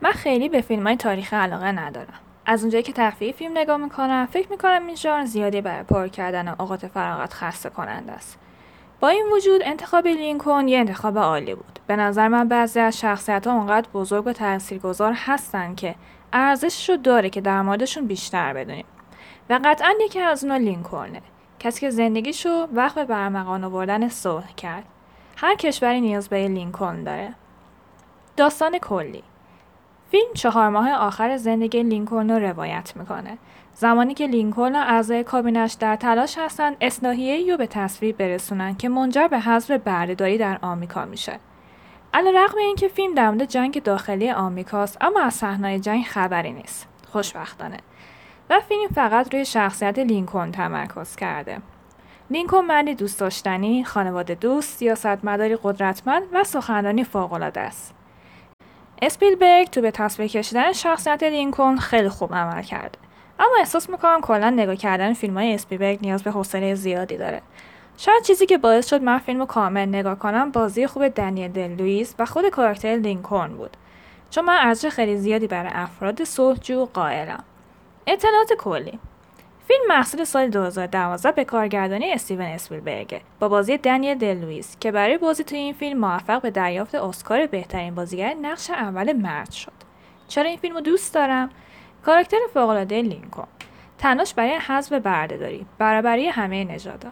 من خیلی به فیلم های تاریخی علاقه ندارم. از اونجایی که تفریحی فیلم نگاه می‌کنم فکر می‌کنم این ژانر زیادی برای پر کردن اوقات فراغت خسته کننده است. با این وجود انتخاب لینکن یه انتخاب عالی بود. به نظر من بعضی از شخصیت ها اونقدر بزرگ و تاثیرگذار هستن که ارزشش رو داره که در موردشون بیشتر بدونیم. و قطعا یکی از اونا لینکلنه. کسی که زندگیشو وقت به برمغان آوردن صلح کرد. هر کشوری نیاز به لینکلن داره. داستان کلی. فیلم چهار ماه آخر زندگی لینکلن رو روایت می‌کنه. زمانی که لینکلن و اعضای کابینش در تلاش هستند اصلاحیه رو به تصویر برسونن که منجر به حذف بردهداری در آمریکا میشه. علیرغم اینکه فیلم در مورد جنگ داخلی آمریکاست اما از صحنه‌های جنگ خبری نیست. خوشبختانه. و فیلم فقط روی شخصیت لینکلن تمرکز کرده. لینکلن مردی دوست داشتنی خانواده دوست سیاستمداری قدرتمند و سخنرانی فوق‌العاده است. اسپیلبرگ تو به تصویر کشیدن شخصیت لینکلن خیلی خوب عمل کرده. اما احساس می‌کنم کلا نگاه کردن فیلم های اسپیلبرگ نیاز به حوصله زیادی داره. شاید چیزی که باعث شد من فیلم کامل نگاه کنم بازی خوب دنیل دی لوئیس و خود کاراکتر لینکلن بود. چون من ارزش خیلی زیادی برای افراد صلحجو قائلم. اطلاعات کلی. فیلم محصول سال 2012 به کارگردانی استیون اسپیلبرگ با بازی دنیل دل که برای بازی توی این فیلم موفق به دریافت اسکار بهترین بازیگر نقش اول مرد شد. چرا این فیلم رو دوست دارم؟ کاراکتر فوقالعاده لینکلن تناش برای حذف بردهداری برابری همه نژادها.